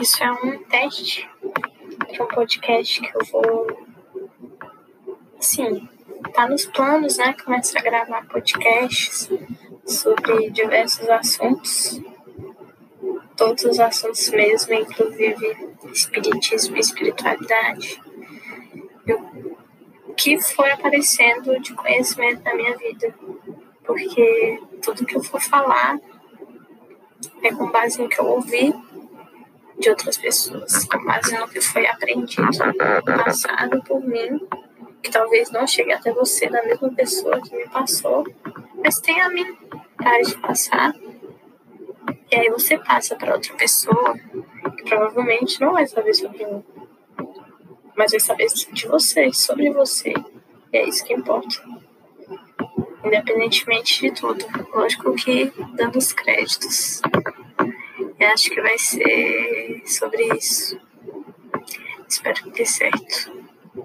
Isso é um teste para um podcast que eu vou. Assim, tá nos planos, né? Começar a gravar podcasts sobre diversos assuntos. Todos os assuntos mesmo, inclusive espiritismo e espiritualidade. o que for aparecendo de conhecimento na minha vida. Porque tudo que eu for falar é com base no que eu ouvi de outras pessoas, com base no que foi aprendido, passado por mim, que talvez não chegue até você da mesma pessoa que me passou, mas tem a mim para de passar. E aí você passa para outra pessoa que provavelmente não vai saber sobre mim, mas vai saber de você, sobre você. E é isso que importa. Independentemente de tudo. Lógico que dando os créditos. Eu acho que vai ser sobre isso. Espero que dê certo.